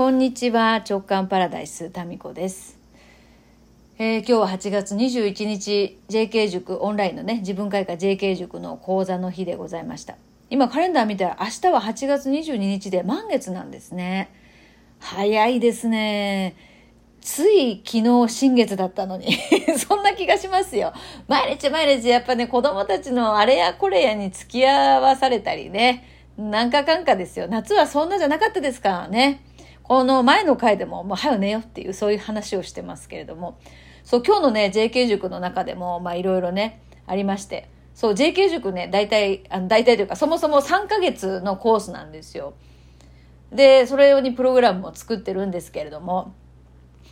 こんにちは直感パラダイスタミコです、えー今日は8月21日 JK 塾オンラインのね自分開花 JK 塾の講座の日でございました。今カレンダー見たら明日は8月22日で満月なんですね。早いですね。つい昨日新月だったのに。そんな気がしますよ。毎日毎日やっぱね子供たちのあれやこれやに付き合わされたりね。なんかかんかですよ。夏はそんなじゃなかったですからね。この前の回でももう早寝よっていうそういう話をしてますけれども。そう今日のね JK 塾の中でもまあいろいろねありまして。そう JK 塾ね大体あの大体というかそもそも3ヶ月のコースなんですよ。でそれ用にプログラムも作ってるんですけれども。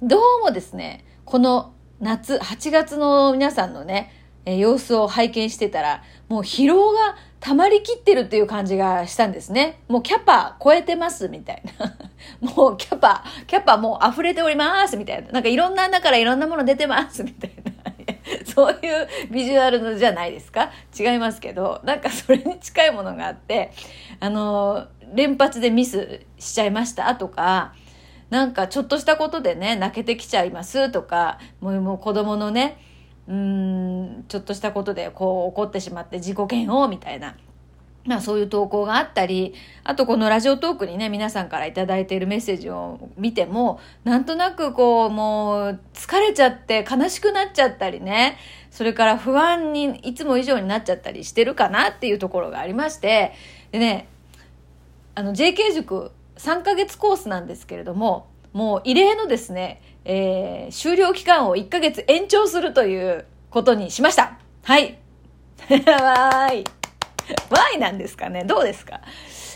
どうもですね、この夏、8月の皆さんのね、え様子を拝見してたら、もう疲労が溜まりきってるっていう感じがしたんですね。もうキャパ超えてますみたいな。もうキャパ、キャパもう溢れておりますみたいな。なんかいろんな穴からいろんなもの出てますみたいな。そういうビジュアルのじゃないですか？違いますけど、なんかそれに近いものがあって、あの、連発でミスしちゃいましたとか、なんかちょっとしたことでね、泣けてきちゃいますとか、もうもう子供のね、うん、ちょっとしたことでこう怒ってしまって自己嫌悪みたいな。まあそういう投稿があったり、あとこのラジオトークにね、皆さんからいただいているメッセージを見ても、なんとなくこう、もう疲れちゃって悲しくなっちゃったりね、それから不安にいつも以上になっちゃったりしてるかなっていうところがありまして、でね、あの JK 塾3ヶ月コースなんですけれども、もう異例のですね、えー終了期間を1ヶ月延長するということにしました。はい。わーい。わーいなんですかねどうですか？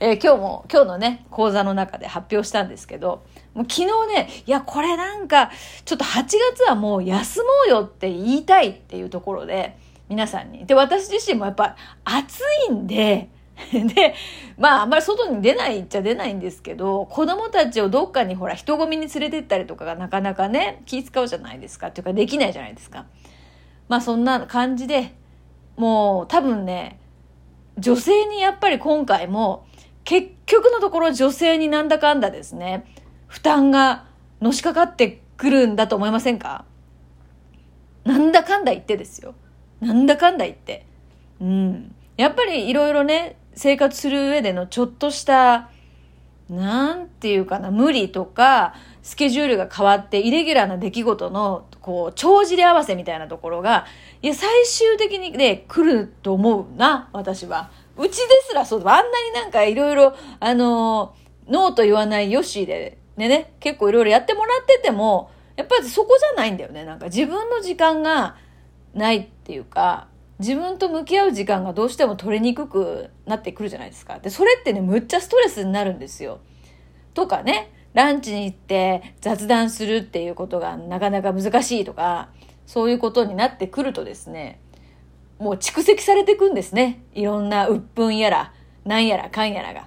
えー今日も、今日のね、講座の中で発表したんですけど、もう昨日ね、いや、これなんか、ちょっと8月はもう休もうよって言いたいっていうところで、皆さんに。で、私自身もやっぱ暑いんで、で、まあ、あんまり外に出ないっちゃ出ないんですけど、子供たちをどっかにほら、人混みに連れてったりとかがなかなかね、気使うじゃないですか。っていうか、できないじゃないですか。まあ、そんな感じで、もう、多分ね、女性にやっぱり今回も、結局のところ女性になんだかんだですね、負担がのしかかってくるんだと思いませんか？なんだかんだ言ってですよ。なんだかんだ言って。うん。やっぱりいろいろね、生活する上でのちょっとした、なんていうかな、無理とか、スケジュールが変わって、イレギュラーな出来事の、こう、帳尻合わせみたいなところが、いや、最終的にね、来ると思うな、私は。うちですらそう、あんなになんかいろいろ、あの、ノーと言わないヨッシーで、ねね、結構いろいろやってもらってても、やっぱりそこじゃないんだよね。なんか自分の時間がないっていうか、自分と向き合う時間がどうしても取りにくくなってくるじゃないですか。で、それってね、むっちゃストレスになるんですよ。とかね、ランチに行って雑談するっていうことがなかなか難しいとか、そういうことになってくるとですね、もう蓄積されていくんですね。いろんな鬱憤やら、なんやらかんやらが。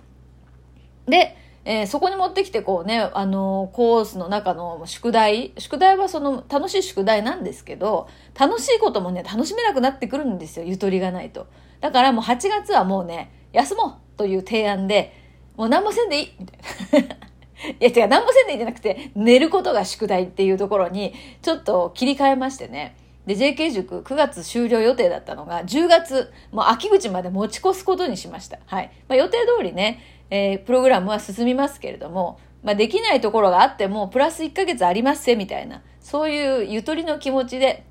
で、えーそこに持ってきてこうね、あのーコースの中の宿題、宿題はその楽しい宿題なんですけど、楽しいこともね、楽しめなくなってくるんですよ、ゆとりがないと。だからもう8月はもうね、休もうという提案で、もう何もせんでいいみたいな。いや、違う、何もせんでいいじゃなくて、寝ることが宿題っていうところに、ちょっと切り替えましてね。で、JK 塾9月終了予定だったのが、10月、もう秋口まで持ち越すことにしました。はい。まあ、予定通りね、えープログラムは進みますけれども、まあ、できないところがあっても、プラス1ヶ月ありますせ、みたいな、そういうゆとりの気持ちで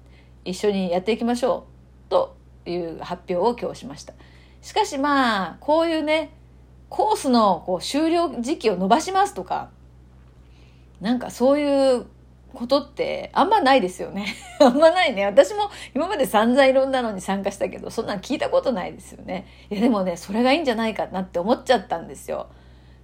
一緒にやっていきましょう、という発表を今日しました。しかしまあ、こういうね、コースのこう終了時期を延ばしますとか、なんかそういうことってあんまないですよね。あんまないね。私も今まで散々いろんなのに参加したけど、そんなん聞いたことないですよね。いやでもね、それがいいんじゃないかなって思っちゃったんですよ。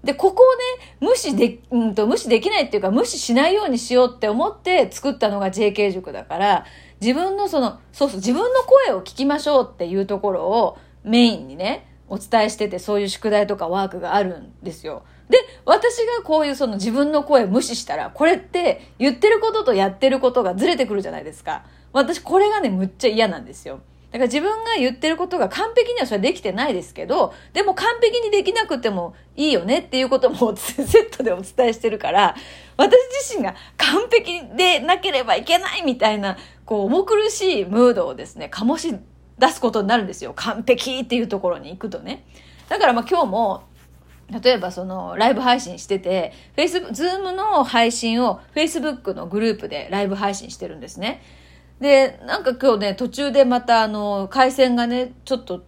で、ここをね、無視で、うんと、無視できないっていうか、無視しないようにしようって思って作ったのが JK 塾だから、自分のその、そうそう、自分の声を聞きましょうっていうところをメインにね、お伝えしてて、そういう宿題とかワークがあるんですよ。で、私がこういうその自分の声を無視したら、これって言ってることとやってることがずれてくるじゃないですか。私、これがね、むっちゃ嫌なんですよ。だから自分が言ってることが完璧にはそれはできてないですけど、でも完璧にできなくてもいいよねっていうことも セットでお伝えしてるから、私自身が完璧でなければいけないみたいな、こう重苦しいムードをですね、醸し出すことになるんですよ。完璧っていうところに行くとね。だからまあ今日も、例えばそのライブ配信してて、Facebook、ズームの配信を Facebook のグループでライブ配信してるんですね。で、なんか今日ね、途中でまたあの、回線がね、ちょっと、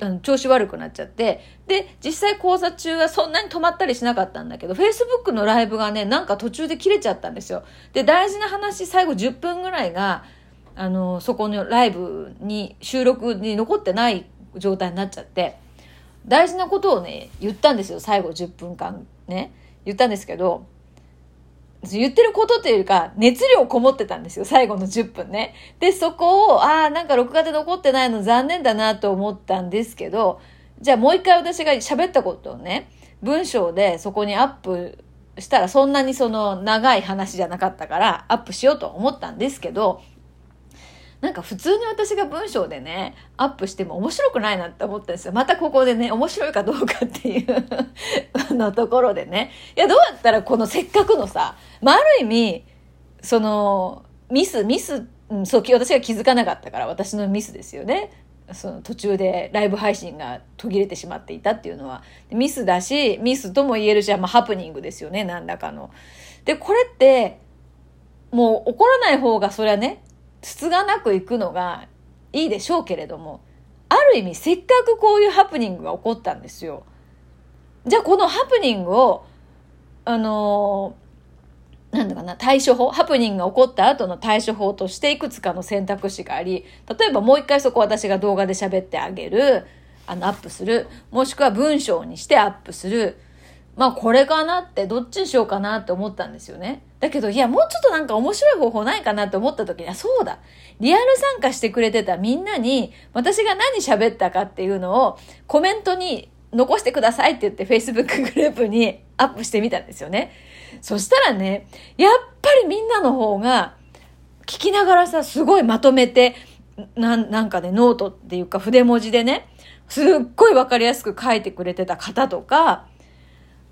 あの調子悪くなっちゃって、で、実際講座中はそんなに止まったりしなかったんだけど、Facebook のライブがね、なんか途中で切れちゃったんですよ。で、大事な話、最後10分ぐらいが、あの、そこのライブに、収録に残ってない状態になっちゃって、大事なことをね、言ったんですよ、最後10分間ね。言ったんですけど、言ってることというか、熱量こもってたんですよ、最後の10分ね。で、そこを、ああ、なんか録画で残ってないの残念だなと思ったんですけど、じゃあもう一回私が喋ったことをね、文章でそこにアップしたらそんなにその長い話じゃなかったからアップしようと思ったんですけど、なんか普通に私が文章でね、アップしても面白くないなって思ったんですよ。またここでね、面白いかどうかっていう あのところでね。いや、どうやったらこのせっかくのさ、まあ、ある意味、その、ミス、ミス、うん、そう、私が気づかなかったから私のミスですよね。その途中でライブ配信が途切れてしまっていたっていうのはミスだしミスとも言えるし、まあ、ハプニングですよね何らかの。でこれってもう怒らない方がそれはねつつがなくいくのがいいでしょうけれども、ある意味せっかくこういうハプニングが起こったんですよ。じゃあこのハプニングを、あのー、なんだかな、対処法、ハプニングが起こった後の対処法としていくつかの選択肢があり、例えばもう一回そこ私が動画で喋ってあげる、あの、アップする、もしくは文章にしてアップする、まあこれかなってどっちにしようかなって思ったんですよね。だけど、いや、もうちょっとなんか面白い方法ないかなって思った時に、あ、そうだ。リアル参加してくれてたみんなに、私が何喋ったかっていうのをコメントに残してくださいって言って Facebook グループにアップしてみたんですよね。そしたらね、やっぱりみんなの方が聞きながらさ、すごいまとめて、ななんかね、ノートっていうか筆文字でね、すっごいわかりやすく書いてくれてた方とか、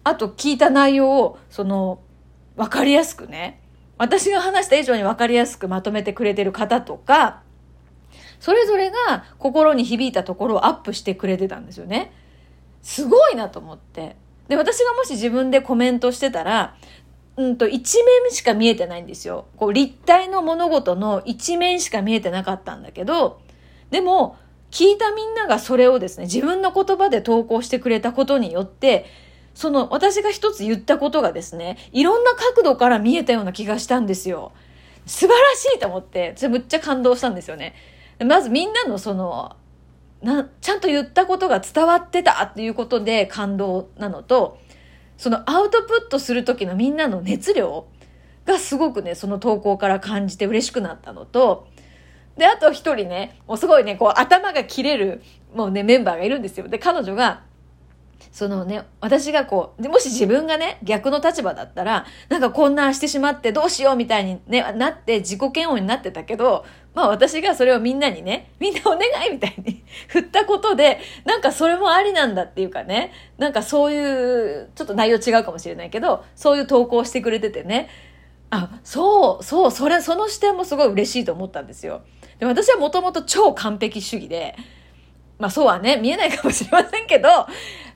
あと聞いた内容を、その、わかりやすくね、私が話した以上にわかりやすくまとめてくれてる方とか、それぞれが心に響いたところをアップしてくれてたんですよね。すごいなと思って。で、私がもし自分でコメントしてたら、うんと、一面しか見えてないんですよ。こう、立体の物事の一面しか見えてなかったんだけど、でも、聞いたみんながそれをですね、自分の言葉で投稿してくれたことによって、その私が一つ言ったことがですね、いろんな角度から見えたような気がしたんですよ。素晴らしいと思って、それむっちゃ感動したんですよね。まずみんなのその、な、ちゃんと言ったことが伝わってたっていうことで感動なのと、そのアウトプットする時のみんなの熱量がすごくね、その投稿から感じて嬉しくなったのと、で、あと一人ね、もうすごいね、こう頭が切れる、もうね、メンバーがいるんですよ。で、彼女が、そのね、私がこう、もし自分がね、逆の立場だったら、なんかこんなしてしまってどうしようみたいにね、なって自己嫌悪になってたけど、まあ私がそれをみんなにね、みんなお願いみたいに 振ったことで、なんかそれもありなんだっていうかね、なんかそういう、ちょっと内容違うかもしれないけど、そういう投稿してくれててね、あ、そう、そう、それ、その視点もすごい嬉しいと思ったんですよ。で私はもともと超完璧主義で、まあそうはね、見えないかもしれませんけど、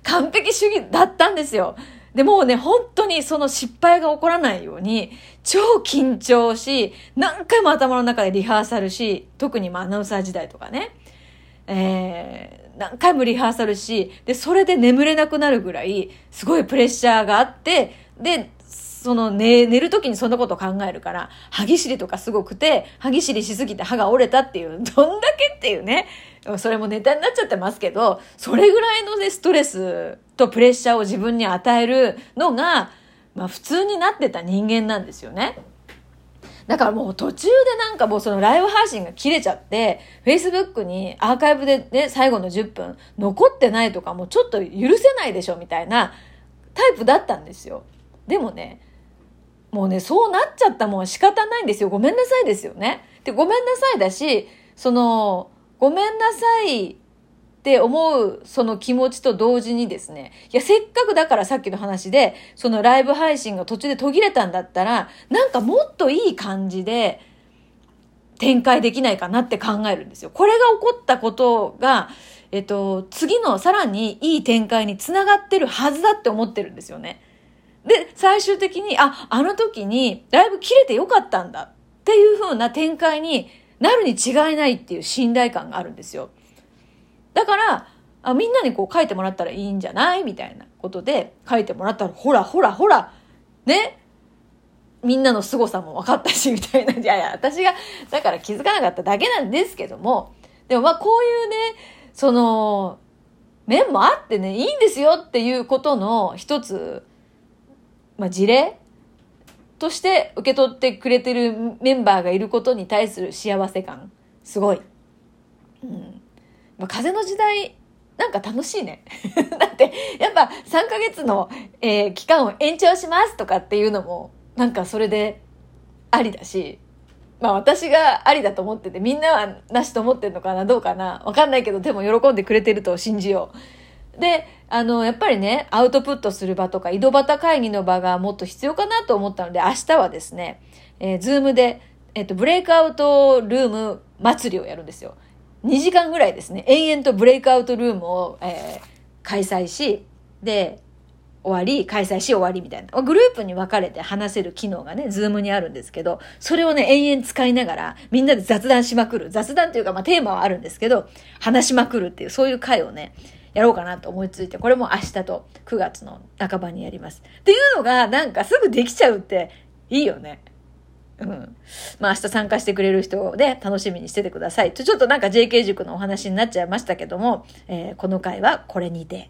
完璧主義だったんですよ。で、もうね、本当にその失敗が起こらないように、超緊張し、何回も頭の中でリハーサルし、特にまあアナウンサー時代とかね、えー、何回もリハーサルし、で、それで眠れなくなるぐらい、すごいプレッシャーがあって、で、その寝、寝る時にそんなこと考えるから、歯ぎしりとかすごくて、歯ぎしりしすぎて歯が折れたっていう、どんだけっていうね、それもネタになっちゃってますけど、それぐらいのね、ストレスとプレッシャーを自分に与えるのが、まあ普通になってた人間なんですよね。だからもう途中でなんかもうそのライブ配信が切れちゃって、Facebook にアーカイブでね、最後の10分残ってないとかもうちょっと許せないでしょみたいなタイプだったんですよ。でもね、もうね、そうなっちゃったもん仕方ないんですよ。ごめんなさいですよね。で、ごめんなさいだし、その、ごめんなさいって思うその気持ちと同時にですね、いや、せっかくだからさっきの話で、そのライブ配信が途中で途切れたんだったら、なんかもっといい感じで展開できないかなって考えるんですよ。これが起こったことが、えっと、次のさらにいい展開につながってるはずだって思ってるんですよね。で、最終的に、あ、あの時にライブ切れてよかったんだっていう風な展開になるに違いないっていう信頼感があるんですよ。だから、あみんなにこう書いてもらったらいいんじゃない？みたいなことで書いてもらったら、ほらほらほら、ね？みんなの凄さも分かったし、みたいな。いやいや、私が、だから気づかなかっただけなんですけども、でもまあこういうね、その、面もあってね、いいんですよっていうことの一つ、まあ事例として受け取ってくれてるメンバーがいることに対する幸せ感、すごい。うん。まあ、風の時代、なんか楽しいね。だって、やっぱ3ヶ月の、えー、期間を延長しますとかっていうのも、なんかそれでありだし、まあ私がありだと思ってて、みんなはなしと思ってんのかなどうかなわかんないけど、でも喜んでくれてると信じよう。で、あの、やっぱりね、アウトプットする場とか、井戸端会議の場がもっと必要かなと思ったので、明日はですね、えー、ズームで、えっと、ブレイクアウトルーム祭りをやるんですよ。2時間ぐらいですね、延々とブレイクアウトルームを、えー、開催し、で、終わり、開催し終わりみたいな。グループに分かれて話せる機能がね、ズームにあるんですけど、それをね、延々使いながら、みんなで雑談しまくる。雑談というか、まあテーマはあるんですけど、話しまくるっていう、そういう回をね、やろうかなと思いついて、これも明日と9月の半ばにやります。っていうのが、なんかすぐできちゃうっていいよね。うん。まあ明日参加してくれる人で楽しみにしててください。ちょっとなんか JK 塾のお話になっちゃいましたけども、えー、この回はこれにて。